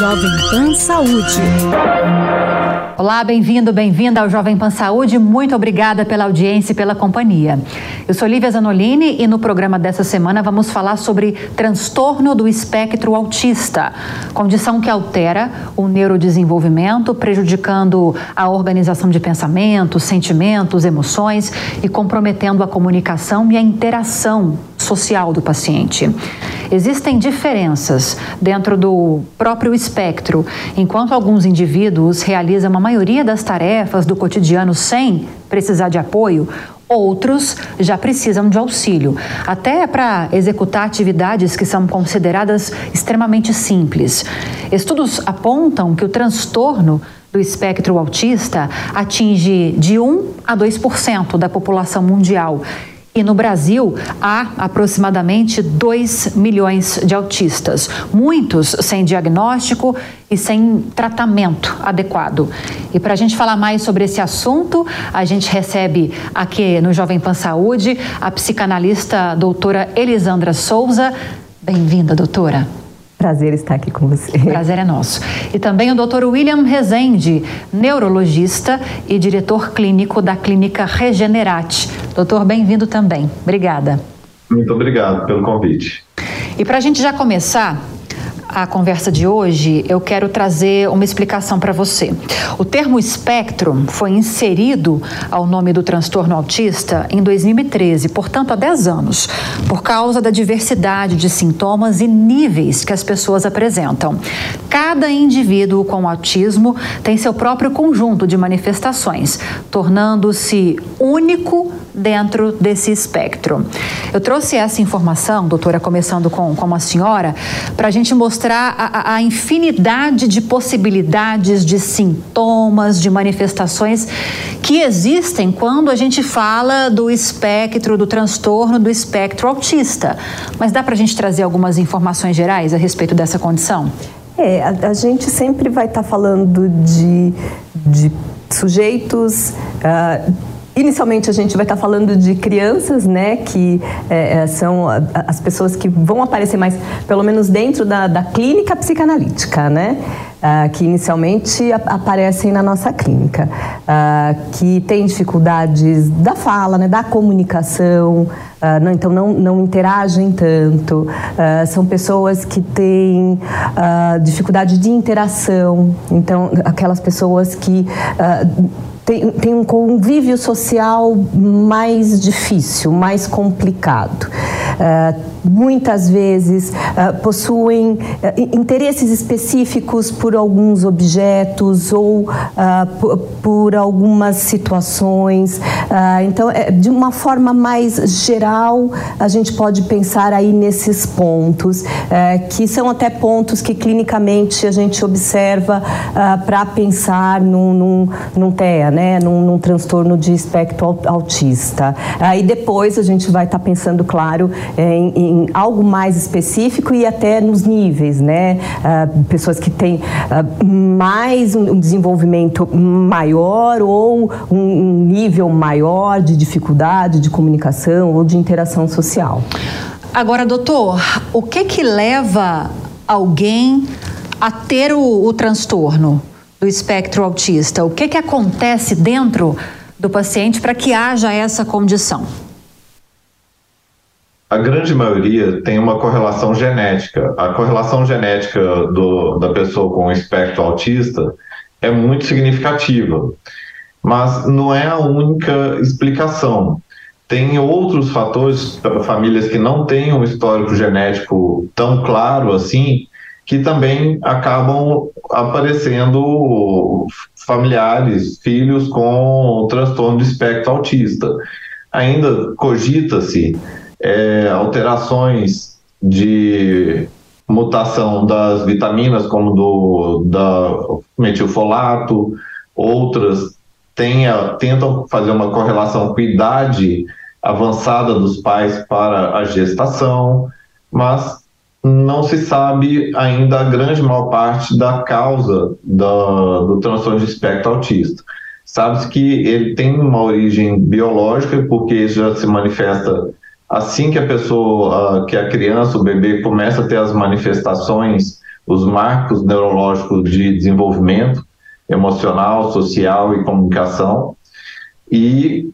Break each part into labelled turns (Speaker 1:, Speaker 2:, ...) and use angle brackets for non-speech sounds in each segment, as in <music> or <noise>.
Speaker 1: Jovem Pan Saúde.
Speaker 2: Olá, bem-vindo, bem-vinda ao Jovem Pan Saúde. Muito obrigada pela audiência e pela companhia. Eu sou Lívia Zanolini e no programa dessa semana vamos falar sobre transtorno do espectro autista, condição que altera o neurodesenvolvimento, prejudicando a organização de pensamentos, sentimentos, emoções e comprometendo a comunicação e a interação social do paciente. Existem diferenças dentro do próprio espectro, enquanto alguns indivíduos realizam a maioria das tarefas do cotidiano sem precisar de apoio, outros já precisam de auxílio, até para executar atividades que são consideradas extremamente simples. Estudos apontam que o transtorno do espectro autista atinge de 1 a 2% da população mundial e no Brasil há aproximadamente 2 milhões de autistas, muitos sem diagnóstico e sem tratamento adequado. E para a gente falar mais sobre esse assunto, a gente recebe aqui no Jovem Pan Saúde a psicanalista doutora Elisandra Souza. Bem-vinda, doutora.
Speaker 3: Prazer estar aqui com você.
Speaker 2: Prazer é nosso. E também o Dr. William Rezende, neurologista e diretor clínico da Clínica Regenerate. Doutor, bem-vindo também. Obrigada.
Speaker 4: Muito obrigado pelo convite.
Speaker 2: E para a gente já começar, a conversa de hoje, eu quero trazer uma explicação para você. O termo espectro foi inserido ao nome do transtorno autista em 2013, portanto, há 10 anos, por causa da diversidade de sintomas e níveis que as pessoas apresentam. Cada indivíduo com autismo tem seu próprio conjunto de manifestações, tornando-se único dentro desse espectro. Eu trouxe essa informação, doutora, começando com, com a senhora, para a gente mostrar a, a, infinidade de possibilidades de sintomas, de manifestações que existem quando a gente fala do espectro, do transtorno do espectro autista. Mas dá para a gente trazer algumas informações gerais a respeito dessa condição?
Speaker 3: É, a, a gente sempre vai estar tá falando de, de sujeitos. Uh, Inicialmente a gente vai estar falando de crianças, né, que é, é são as pessoas que vão aparecer mais, pelo menos dentro da, da clínica psicanalítica, né, uh, que inicialmente aparecem na nossa clínica, uh, que têm dificuldades da fala, né, da comunicação, Uh, não, então não, não interagem tanto, são pessoas que têm dificuldade de interação, então aquelas pessoas que tem, tem um convívio social mais difícil, mais complicado. Uh, muitas vezes uh, possuem uh, interesses específicos por alguns objetos ou por, por, algumas situações. então, é, de uma forma mais geral, a gente pode pensar aí nesses pontos, que são até pontos que clinicamente a gente observa para pensar num, num, num TEA, né? num, num transtorno de espectro autista. Aí depois a gente vai estar tá pensando, claro, em, em, algo mais específico e até nos níveis, né? Uh, pessoas que têm uh, mais um, um, desenvolvimento maior ou um, um nível maior de dificuldade de comunicação ou de interação social.
Speaker 2: Agora, doutor, o que que leva alguém a ter o, o transtorno? Do espectro autista? O que, que acontece dentro do paciente para que haja essa condição?
Speaker 4: A grande maioria tem uma correlação genética. A correlação genética do, da pessoa com espectro autista é muito significativa, mas não é a única explicação. Tem outros fatores para famílias que não têm um histórico genético tão claro assim, que também acabam aparecendo familiares, filhos com transtorno de espectro autista. Ainda cogita-se é, alterações de mutação das vitaminas, como do da metilfolato, outras tenha, tentam fazer uma correlação com a idade avançada dos pais para a gestação, mas não se sabe ainda a grande maior parte da causa do, do transtorno de espectro autista. Sabe-se que ele tem uma origem biológica, porque já se manifesta assim que a pessoa, que a criança, o bebê, começa a ter as manifestações os marcos neurológicos de desenvolvimento emocional, social e comunicação. E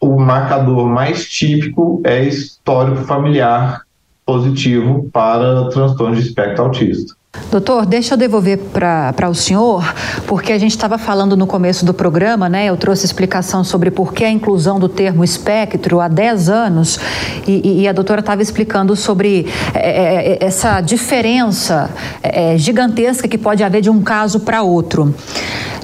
Speaker 4: o marcador mais típico é histórico familiar positivo para transtorno de espectro autista.
Speaker 2: Doutor, deixa eu devolver para o senhor, porque a gente estava falando no começo do programa, né? Eu trouxe explicação sobre por que a inclusão do termo espectro há 10 anos, e, e a doutora estava explicando sobre é, é, essa diferença é, gigantesca que pode haver de um caso para outro.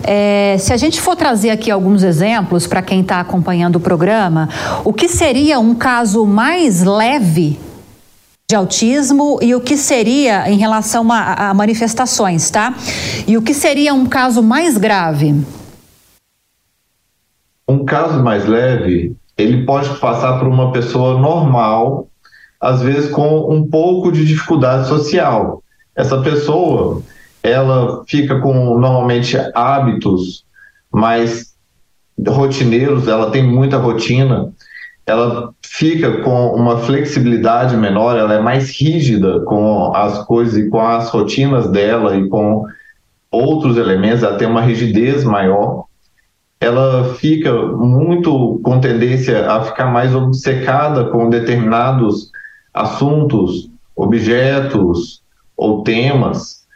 Speaker 2: É, se a gente for trazer aqui alguns exemplos para quem está acompanhando o programa, o que seria um caso mais leve de autismo e o que seria em relação a, a, manifestações, tá? E o que seria um caso mais grave?
Speaker 4: Um caso mais leve, ele pode passar por uma pessoa normal, às vezes com um pouco de dificuldade social. Essa pessoa, ela fica com normalmente hábitos mais rotineiros, ela tem muita rotina, ela fica com uma flexibilidade menor, ela é mais rígida com as coisas e com as rotinas dela e com outros elementos, ela tem uma rigidez maior. Ela fica muito com tendência a ficar mais obcecada com determinados assuntos, objetos ou temas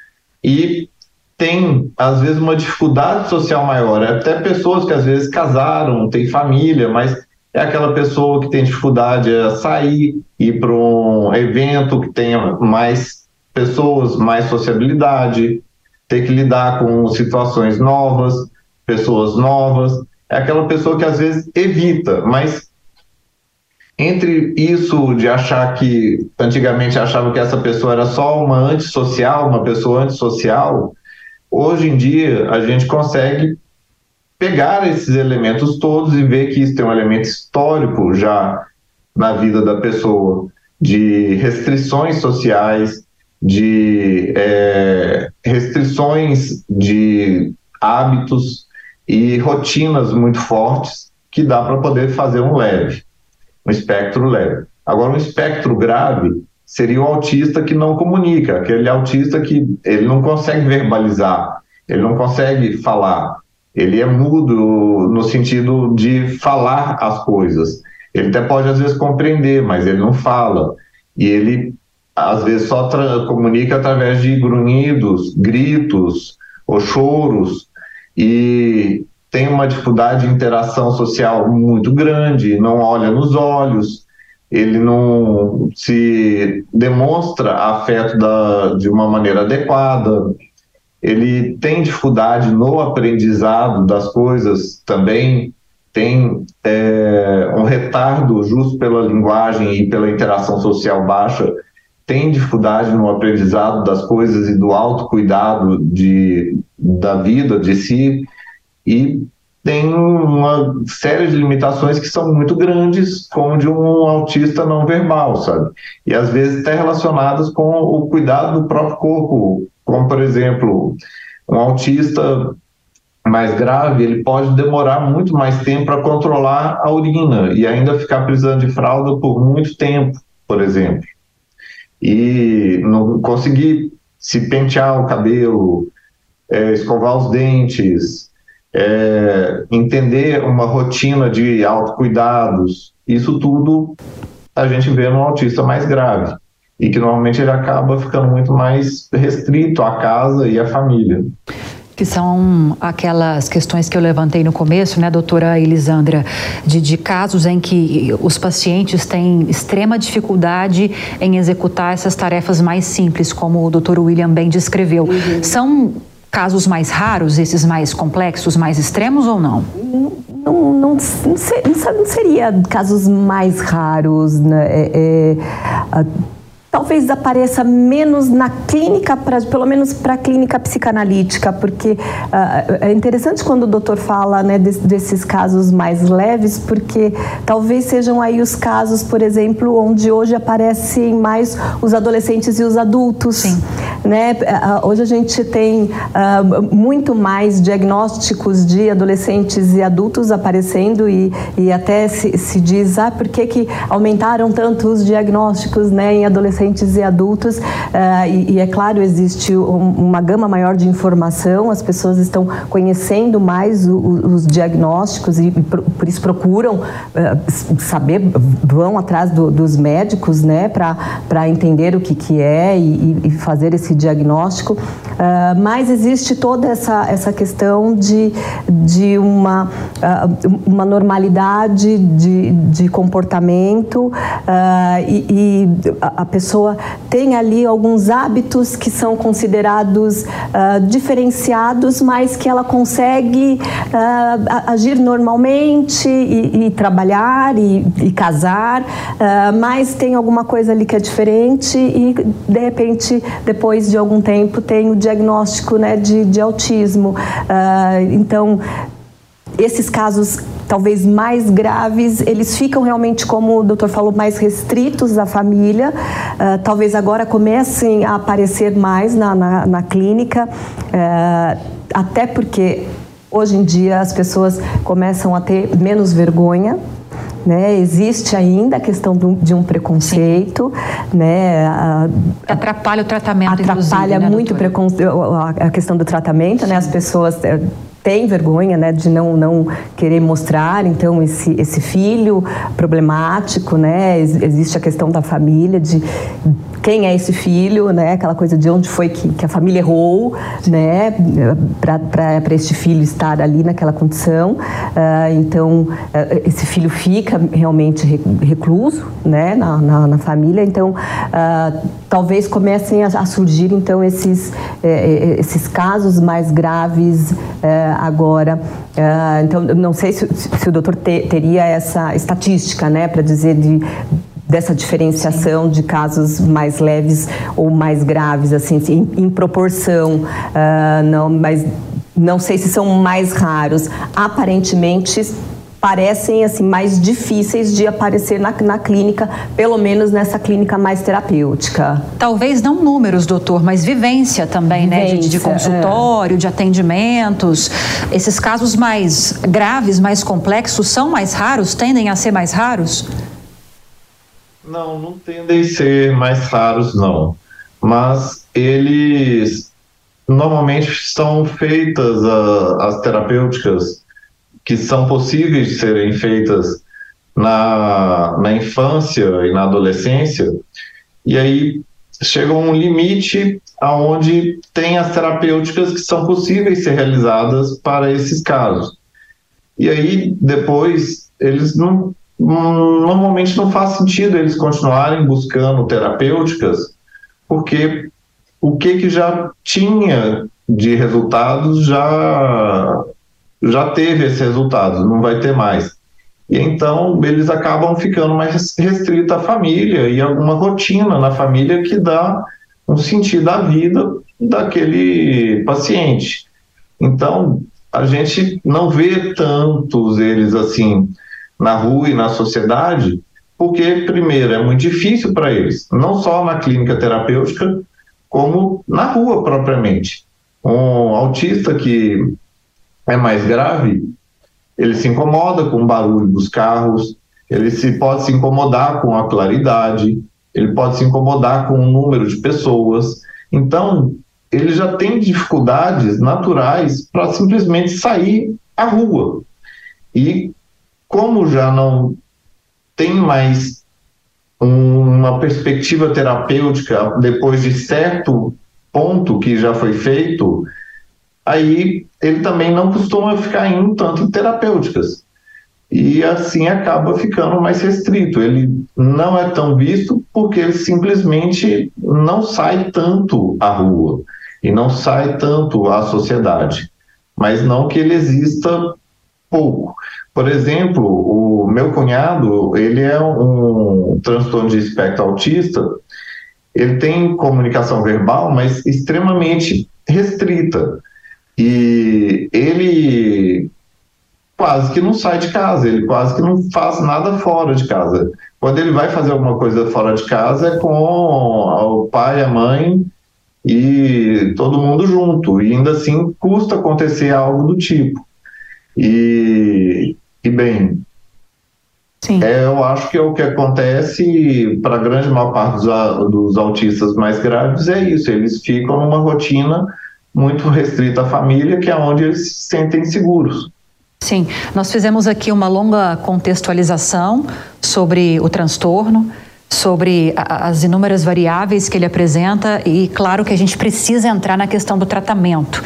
Speaker 4: e tem às vezes uma dificuldade social maior, até pessoas que às vezes casaram, têm família, mas é aquela pessoa que tem dificuldade a sair, ir para um evento que tenha mais pessoas, mais sociabilidade, ter que lidar com situações novas, pessoas novas. É aquela pessoa que às vezes evita, mas entre isso de achar que antigamente achava que essa pessoa era só uma antissocial, uma pessoa antissocial, hoje em dia a gente consegue pegar esses elementos todos e ver que isso tem um elemento histórico já na vida da pessoa, de restrições sociais, de é, restrições de hábitos e rotinas muito fortes que dá para poder fazer um leve, um espectro leve. Agora, um espectro grave seria o autista que não comunica, aquele autista que ele não consegue verbalizar, ele não consegue falar, ele é mudo no sentido de falar as coisas. Ele até pode às vezes compreender, mas ele não fala. E ele às vezes só comunica através de grunhidos, gritos ou choros e tem uma dificuldade de interação social muito grande, não olha nos olhos, ele não se demonstra afeto da, de uma maneira adequada, ele tem dificuldade no aprendizado das coisas também, tem é, um retardo justo pela linguagem e pela interação social baixa, tem dificuldade no aprendizado das coisas e do autocuidado de, da vida de si, e tem uma série de limitações que são muito grandes, como de um autista não verbal, sabe? E às vezes até relacionadas com o cuidado do próprio corpo, como por exemplo, um autista mais grave, ele pode demorar muito mais tempo para controlar a urina e ainda ficar precisando de fralda por muito tempo, por exemplo. E não conseguir se pentear o cabelo, é, escovar os dentes, é, entender uma rotina de autocuidados, isso tudo a gente vê no autista mais grave e que normalmente ele acaba ficando muito mais restrito à casa e à família.
Speaker 2: Que são aquelas questões que eu levantei no começo, né, doutora Elisandra, de, de casos em que os pacientes têm extrema dificuldade em executar essas tarefas mais simples, como o doutor William bem descreveu. Uhum. São casos mais raros, esses mais complexos, mais extremos ou não?
Speaker 3: Não, não, não, não seria casos mais raros, né? É, é, talvez apareça menos na clínica, pra, pelo menos para a clínica psicanalítica, porque uh, é interessante quando o doutor fala né, desses casos mais leves, porque talvez sejam aí os casos, por exemplo, onde hoje aparecem mais os adolescentes e os adultos.
Speaker 2: Sim.
Speaker 3: né? Hoje a gente tem uh, muito mais diagnósticos de adolescentes e adultos aparecendo e, e até se, se diz, ah, por que, que aumentaram tanto os diagnósticos né, em adolescentes e adultos? Uh, e, e, é claro, existe um, uma gama maior de informação, as pessoas estão conhecendo mais o, o, os diagnósticos e, e por, por, isso procuram uh, saber, vão atrás do, dos médicos, né, para entender o que, que é e, e fazer esse diagnóstico. Uh, mas existe toda essa, essa questão de, de uma, uh, uma normalidade de, de comportamento uh, e, e, a pessoa tem ali alguns hábitos que são considerados diferenciados, mas que ela consegue agir normalmente e, e trabalhar e, e casar, mas tem alguma coisa ali que é diferente e de repente depois de algum tempo tem o diagnóstico né, de, de autismo. Uh, então, esses casos talvez mais graves, eles ficam realmente, como o doutor falou, mais restritos à família. Uh, talvez agora comecem a aparecer mais na, na, na clínica, uh, até porque hoje em dia as pessoas começam a ter menos vergonha né? Existe ainda a questão de um preconceito, né?
Speaker 2: A, atrapalha o tratamento,
Speaker 3: atrapalha
Speaker 2: né,
Speaker 3: muito a questão do tratamento, Sim. né? As pessoas têm vergonha, né, de não não querer mostrar, então esse esse filho problemático, né? Existe a questão da família de quem é esse filho, né? Aquela coisa de onde foi que, que a família errou, né? Para este filho estar ali naquela condição. Uh, então, uh, esse filho fica realmente recluso, né? Na, na, na família. Então, uh, talvez comecem a, a, surgir, então, esses, eh, eh, esses casos mais graves agora. então, não sei se, se o doutor te, teria essa estatística, né? Para dizer de dessa diferenciação de casos mais leves ou mais graves, assim, em, em proporção, uh, não, mas não sei se são mais raros. Aparentemente parecem assim mais difíceis de aparecer na, na clínica, pelo menos nessa clínica mais terapêutica.
Speaker 2: Talvez não números, doutor, mas vivência também, vivência, né? De, de consultório, é. de atendimentos. Esses casos mais graves, mais complexos, são mais raros, tendem a ser mais raros?
Speaker 4: Não, não tendem a ser mais raros, não. Mas eles normalmente são feitas uh, as terapêuticas que são possíveis de serem feitas na, na infância e na adolescência, e aí chega um limite aonde tem as terapêuticas que são possíveis ser realizadas para esses casos. E aí depois eles não normalmente não faz sentido eles continuarem buscando terapêuticas, porque o que, que já tinha de resultados já, já teve esses resultados, não vai ter mais. E então eles acabam ficando mais restritos à família e alguma rotina na família que dá um sentido à vida daquele paciente. Então a gente não vê tantos eles assim na rua e na sociedade, porque, primeiro, é muito difícil para eles, não só na clínica terapêutica, como na rua propriamente. Um autista que é mais grave, ele se incomoda com o barulho dos carros, ele se pode se incomodar com a claridade, ele pode se incomodar com o número de pessoas. Então, ele já tem dificuldades naturais para simplesmente sair à rua. E como já não tem mais uma perspectiva terapêutica depois de certo ponto que já foi feito, aí ele também não costuma ficar indo tanto terapêuticas. E assim acaba ficando mais restrito. Ele não é tão visto porque ele simplesmente não sai tanto à rua e não sai tanto à sociedade. Mas não que ele exista pouco. Por exemplo, o meu cunhado, ele é um, transtorno de espectro autista, ele tem comunicação verbal, mas extremamente restrita. E ele quase que não sai de casa, ele quase que não faz nada fora de casa. Quando ele vai fazer alguma coisa fora de casa é com o pai, a mãe e todo mundo junto, e ainda assim custa acontecer algo do tipo. E, e bem, é, eu acho que é o que acontece para a grande maior parte dos, dos autistas mais graves é isso, eles ficam numa rotina muito restrita à família, que é onde eles se sentem seguros.
Speaker 2: Sim, nós fizemos aqui uma longa contextualização sobre o transtorno, sobre as inúmeras variáveis que ele apresenta e claro que a gente precisa entrar na questão do tratamento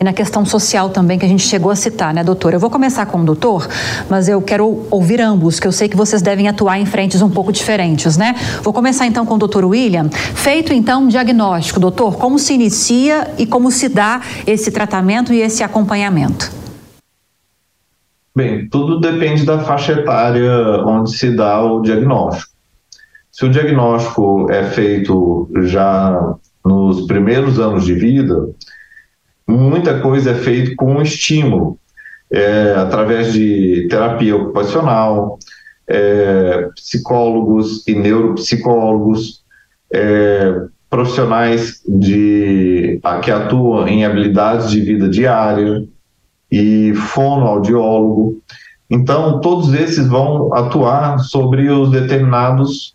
Speaker 2: e na questão social também que a gente chegou a citar, né, doutor? Eu vou começar com o doutor, mas eu quero ouvir ambos, que eu sei que vocês devem atuar em frentes um pouco diferentes, né? Vou começar então com o doutor William. Feito então um diagnóstico, doutor, como se inicia e como se dá esse tratamento e esse acompanhamento?
Speaker 4: Bem, tudo depende da faixa etária onde se dá o diagnóstico. Se o diagnóstico é feito já nos primeiros anos de vida, muita coisa é feita com estímulo, é, através de terapia ocupacional, é, psicólogos e neuropsicólogos, é, profissionais de, que atuam em habilidades de vida diária, e fonoaudiólogo. Então, todos esses vão atuar sobre os determinados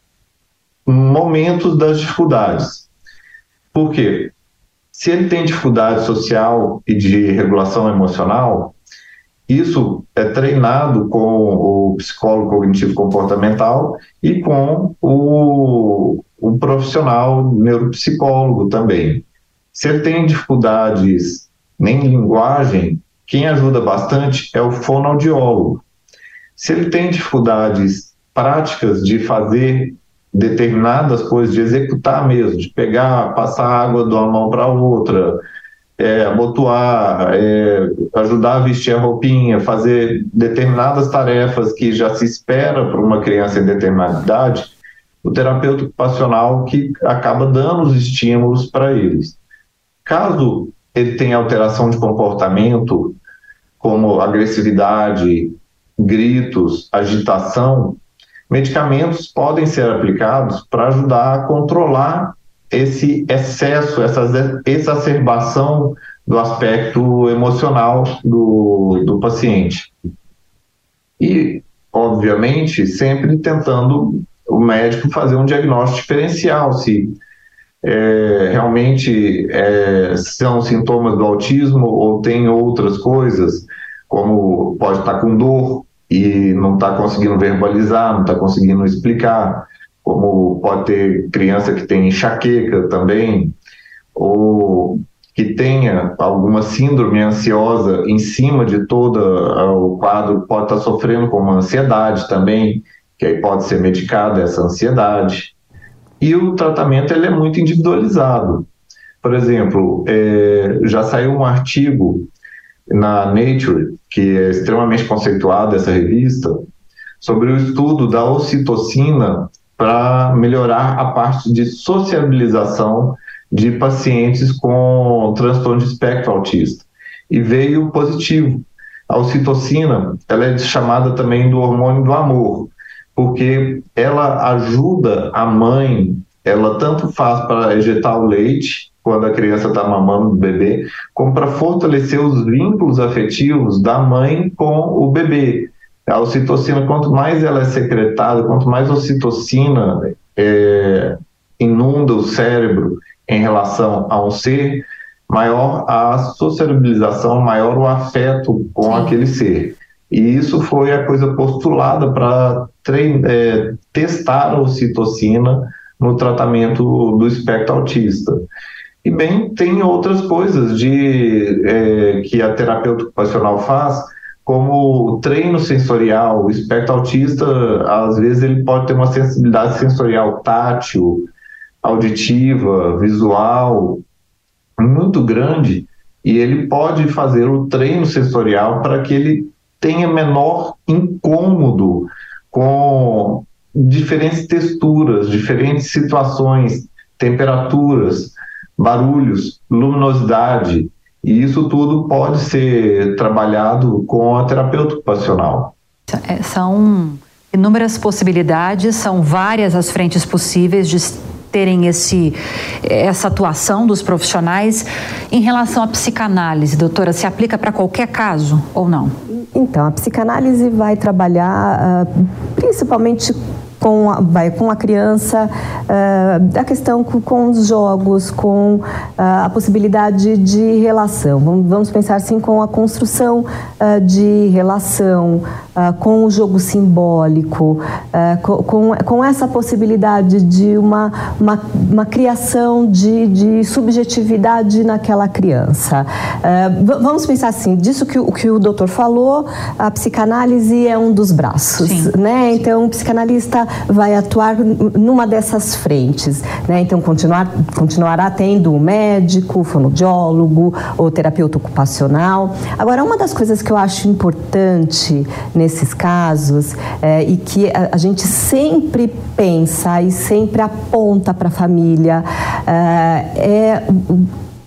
Speaker 4: momentos das dificuldades. Por quê? Se ele tem dificuldade social e de regulação emocional, isso é treinado com o psicólogo cognitivo comportamental e com o, o profissional neuropsicólogo também. Se ele tem dificuldades em linguagem, quem ajuda bastante é o fonoaudiólogo. Se ele tem dificuldades práticas de fazer determinadas coisas, de executar mesmo, de pegar, passar água de uma mão para outra, é, abotoar, é, ajudar a vestir a roupinha, fazer determinadas tarefas que já se espera para uma criança em determinada idade, o terapeuta ocupacional que acaba dando os estímulos para eles. Caso ele tem alteração de comportamento, como agressividade, gritos, agitação, medicamentos podem ser aplicados para ajudar a controlar esse excesso, essa exacerbação do aspecto emocional do, do paciente. E, obviamente, sempre tentando o médico fazer um diagnóstico diferencial, se é, realmente é, são sintomas do autismo ou tem outras coisas, como pode estar com dor e não está conseguindo verbalizar, não está conseguindo explicar, como pode ter criança que tem enxaqueca também, ou que tenha alguma síndrome ansiosa em cima de todo o quadro, pode estar sofrendo com uma ansiedade também, que aí pode ser medicada essa ansiedade e o tratamento ele é muito individualizado. Por exemplo, é, já saiu um artigo na Nature, que é extremamente conceituado, essa revista, sobre o estudo da ocitocina para melhorar a parte de sociabilização de pacientes com transtorno de espectro autista. E veio positivo. A ocitocina, ela é chamada também do hormônio do amor, porque ela ajuda a mãe, ela tanto faz para ejetar o leite, quando a criança está mamando o bebê, como para fortalecer os vínculos afetivos da mãe com o bebê. A ocitocina, quanto mais ela é secretada, quanto mais ocitocina é, inunda o cérebro em relação a um ser, maior a sociabilização, maior o afeto com Sim. aquele ser. E isso foi a coisa postulada para é, testar a ocitocina no tratamento do espectro autista. E bem, tem outras coisas de é, que a terapeuta ocupacional faz, como treino sensorial. O espectro autista, às vezes, ele pode ter uma sensibilidade sensorial tátil, auditiva, visual muito grande, e ele pode fazer o treino sensorial para que ele tenha menor incômodo com diferentes texturas, diferentes situações, temperaturas, barulhos, luminosidade. E isso tudo pode ser trabalhado com a terapeuta ocupacional.
Speaker 2: É, são inúmeras possibilidades, são várias as frentes possíveis de terem esse, essa atuação dos profissionais. Em relação à psicanálise, doutora, se aplica para qualquer caso ou não?
Speaker 3: Então, a psicanálise vai trabalhar uh, principalmente com a, vai, com a criança, uh, a questão com, com, os jogos, com uh, a possibilidade de relação. Vamos, vamos, pensar assim com a construção uh, de relação, com o jogo simbólico, com, com, com, essa possibilidade de uma, uma, uma criação de, de, subjetividade naquela criança. vamos pensar assim, disso que, que o doutor falou, a psicanálise é um dos braços, Sim. né? Então, o psicanalista vai atuar numa dessas frentes. Né? Então, continuar, continuará tendo o médico, o fonoaudiólogo ou terapeuta ocupacional. Agora, uma das coisas que eu acho importante nesses casos é, e que a, a, gente sempre pensa e sempre aponta para a família é, é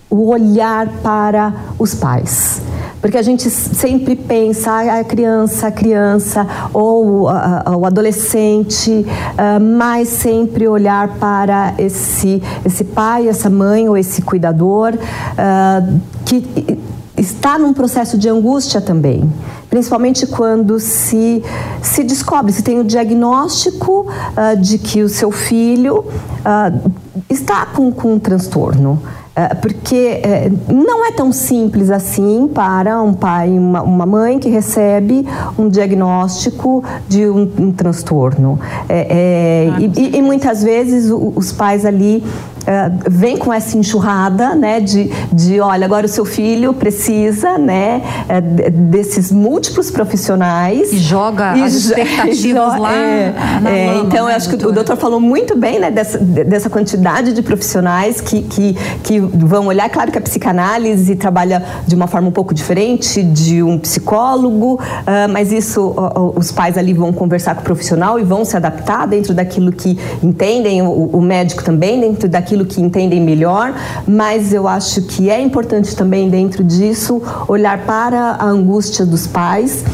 Speaker 3: o olhar para os pais. Porque a gente sempre pensa a criança, a criança ou o adolescente, ah, mas sempre olhar para esse, esse pai, essa mãe ou esse cuidador ah, que está num processo de angústia também, principalmente quando se, se descobre, se tem o diagnóstico uh, de que o seu filho uh, está com, com um transtorno. É, porque é, não é tão simples assim para um pai e uma, uma, mãe que recebe um diagnóstico de um, um transtorno. É, é, e, e, muitas vezes os pais ali Uh, vem com essa enxurrada, né, de, de olha, agora o seu filho precisa, né, uh, desses múltiplos profissionais.
Speaker 2: E joga e as <laughs> expectativas lá é, na é,
Speaker 3: lama, Então, né, eu acho doutora? que o doutor falou muito bem, né, dessa, dessa quantidade de profissionais que, que, que vão olhar. Claro que a psicanálise trabalha de uma forma um pouco diferente de um psicólogo, uh, mas isso, uh, os pais ali vão conversar com o profissional e vão se adaptar dentro daquilo que entendem, o, o médico também dentro daquilo aquilo que entendem melhor, mas eu acho que é importante também dentro disso olhar para a angústia dos pais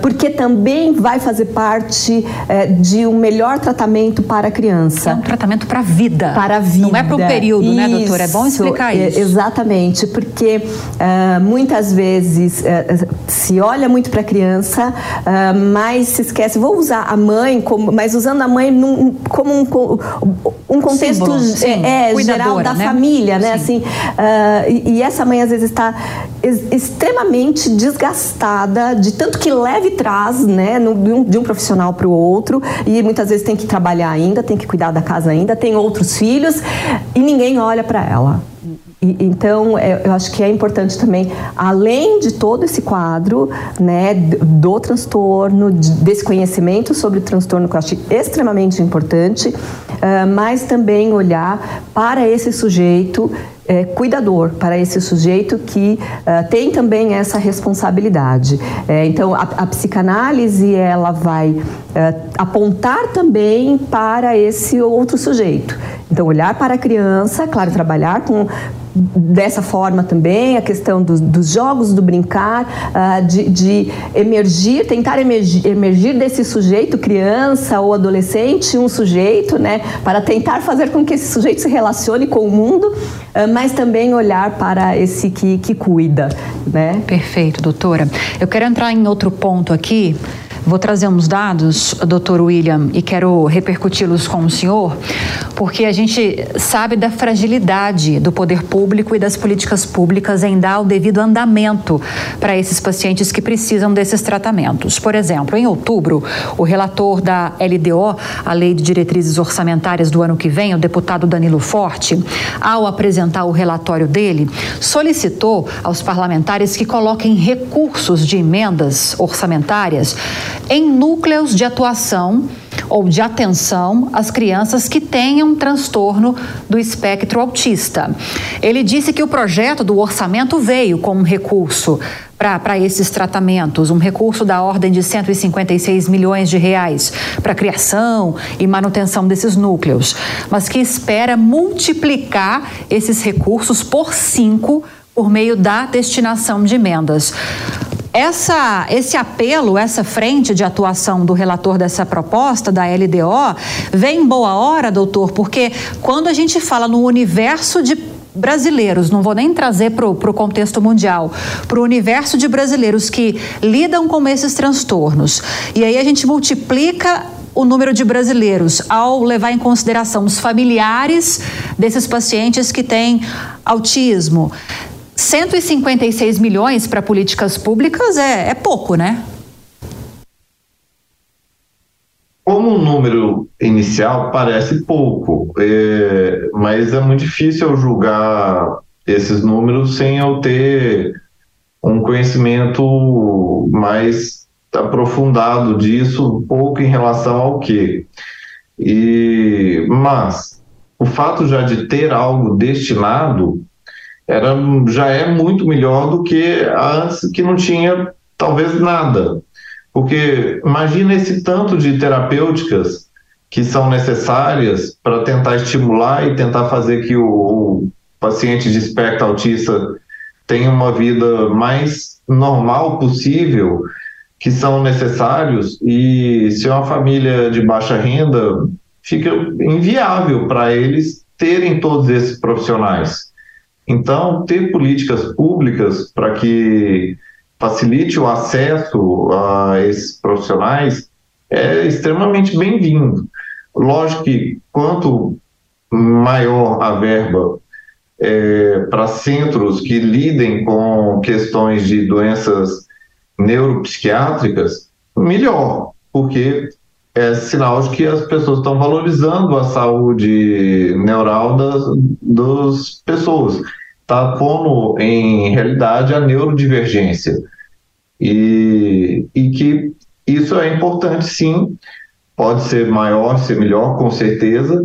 Speaker 3: porque também vai fazer parte eh, de um melhor tratamento para a criança.
Speaker 2: É um tratamento para a vida.
Speaker 3: Para a vida.
Speaker 2: Não é para o período, isso, né, doutora? É bom explicar isso.
Speaker 3: Exatamente, porque uh, muitas vezes se olha muito para a criança, mas se esquece. Vou usar a mãe, como, mas usando a mãe num, como um, um contexto Símbolo, sim, é geral da né? família, né? Sim. Assim, e, e essa mãe às vezes está extremamente desgastada de tanto que leva e traz, né, de, um, profissional para o outro e muitas vezes tem que trabalhar ainda, tem que cuidar da casa ainda, tem outros filhos e ninguém olha para ela. Então, é, eu acho que é importante também, além de todo esse quadro, né, do transtorno, desse conhecimento sobre o transtorno, que eu acho extremamente importante, mas também olhar para esse sujeito é, cuidador para esse sujeito que uh, tem também essa responsabilidade. É, então, a, a, psicanálise ela vai uh, apontar também para esse outro sujeito. Então, olhar para a criança, claro, trabalhar com dessa forma também, a questão dos, dos jogos, do brincar, uh, de, de, emergir, tentar emergir, emergir, desse sujeito, criança ou adolescente, um sujeito, né, para tentar fazer com que esse sujeito se relacione com o mundo, uh, mas também olhar para esse que, que cuida, né?
Speaker 2: Perfeito, doutora. Eu quero entrar em outro ponto aqui, Vou trazer uns dados, doutor William, e quero repercuti-los com o senhor, porque a gente sabe da fragilidade do poder público e das políticas públicas em dar o devido andamento para esses pacientes que precisam desses tratamentos. Por exemplo, em outubro, o relator da LDO, a Lei de Diretrizes Orçamentárias do ano que vem, o deputado Danilo Forte, ao apresentar o relatório dele, solicitou aos parlamentares que coloquem recursos de emendas orçamentárias em núcleos de atuação ou de atenção às crianças que tenham transtorno do espectro autista. Ele disse que o projeto do orçamento veio com um recurso para esses tratamentos, um recurso da ordem de 156 milhões de reais para criação e manutenção desses núcleos, mas que espera multiplicar esses recursos por cinco por meio da destinação de emendas. Essa, esse apelo, essa frente de atuação do relator dessa proposta, da LDO, vem em boa hora, doutor, porque quando a gente fala no universo de brasileiros, não vou nem trazer para o contexto mundial, para o universo de brasileiros que lidam com esses transtornos. E aí a gente multiplica o número de brasileiros ao levar em consideração os familiares desses pacientes que têm autismo. 156 milhões para políticas públicas é, é pouco, né?
Speaker 4: Como um número inicial parece pouco, é, mas é muito difícil eu julgar esses números sem eu ter um conhecimento mais aprofundado disso, pouco em relação ao que. E, mas o fato já de ter algo destinado era, já é muito melhor do que antes que não tinha talvez nada. Porque imagina esse tanto de terapêuticas que são necessárias para tentar estimular e tentar fazer que o, o paciente de espectro autista tenha uma vida mais normal possível, que são necessários, e se é uma família de baixa renda, fica inviável para eles terem todos esses profissionais. Então, ter políticas públicas para que facilite o acesso a esses profissionais é extremamente bem-vindo. Lógico que quanto maior a verba é, para centros que lidem com questões de doenças neuropsiquiátricas, melhor, porque é sinal de que as pessoas estão valorizando a saúde neural das, das pessoas. Está pondo em realidade a neurodivergência. E, e que isso é importante, sim. Pode ser maior, ser melhor, com certeza,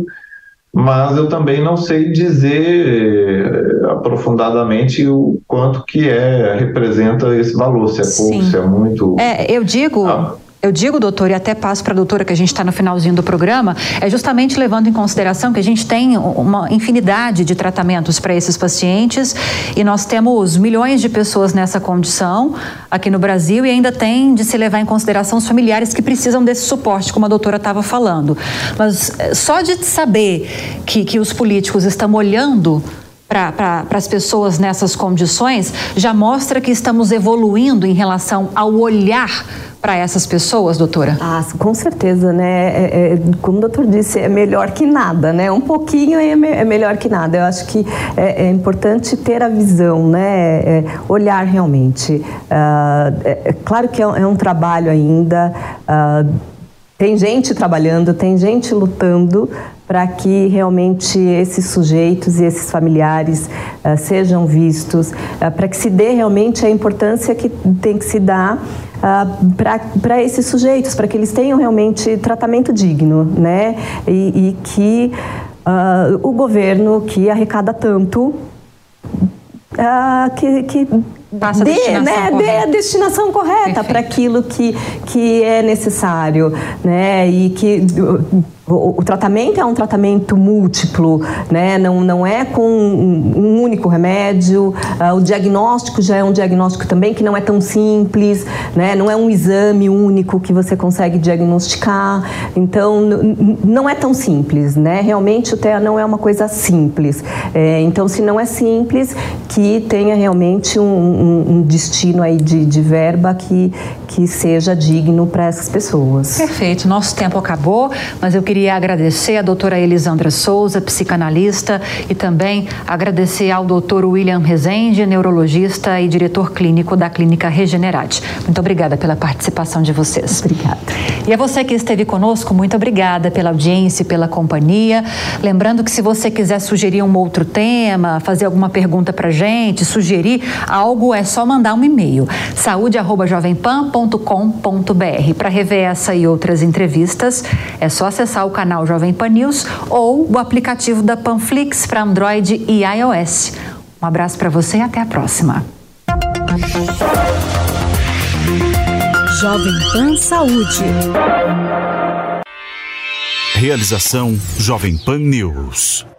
Speaker 4: mas eu também não sei dizer eh, aprofundadamente o quanto que é representa esse valor, se é pouco, Sim. se é muito.
Speaker 2: É, eu digo, ah. Eu digo, doutor, e até passo para a doutora que a gente está no finalzinho do programa, é justamente levando em consideração que a gente tem uma infinidade de tratamentos para esses pacientes e nós temos milhões de pessoas nessa condição aqui no Brasil e ainda tem de se levar em consideração os familiares que precisam desse suporte, como a doutora estava falando. Mas eh, só de saber que, que os políticos estão olhando para as pessoas nessas condições já mostra que estamos evoluindo em relação ao olhar para essas pessoas, doutora?
Speaker 3: Ah, com certeza, né? É, é, como o doutor disse, é melhor que nada, né? Um pouquinho é, me, é melhor que nada. Eu acho que é, é importante ter a visão, né? É, olhar realmente. Uh, é, claro que é, um trabalho ainda. Uh, tem gente trabalhando, tem gente lutando para que realmente esses sujeitos e esses familiares uh, sejam vistos, uh, para que se dê realmente a importância que tem que se dar uh, para esses sujeitos, para que eles tenham realmente tratamento digno, né? E, e que o governo que arrecada tanto que, que
Speaker 2: Passa dê, a né,
Speaker 3: dê a destinação correta para aquilo que, que é necessário, né? E que o, o, tratamento é um tratamento múltiplo, né? não, não é com um, um único remédio. Uh, o diagnóstico já é um diagnóstico também que não é tão simples, né? não é um exame único que você consegue diagnosticar. Então, não é tão simples. Né? Realmente, o TEA não é uma coisa simples. É, então, se não é simples, que tenha realmente um, um, um destino aí de, de verba que, que seja digno para essas pessoas.
Speaker 2: Perfeito. Nosso tempo acabou, mas eu queria queria agradecer a doutora Elisandra Souza, psicanalista, e também agradecer ao doutor William Rezende, neurologista e diretor clínico da Clínica Regenerate. Muito obrigada pela participação de vocês.
Speaker 3: Obrigada.
Speaker 2: E a você que esteve conosco, muito obrigada pela audiência e pela companhia. Lembrando que se você quiser sugerir um outro tema, fazer alguma pergunta para gente, sugerir algo, é só mandar um e-mail saúde@jovempan.com.br. Para rever essa e outras entrevistas, é só acessar o o canal Jovem Pan News ou o aplicativo da Panflix para Android e iOS. Um abraço para você e até a próxima.
Speaker 1: Jovem Pan Saúde.
Speaker 5: Realização Jovem Pan News.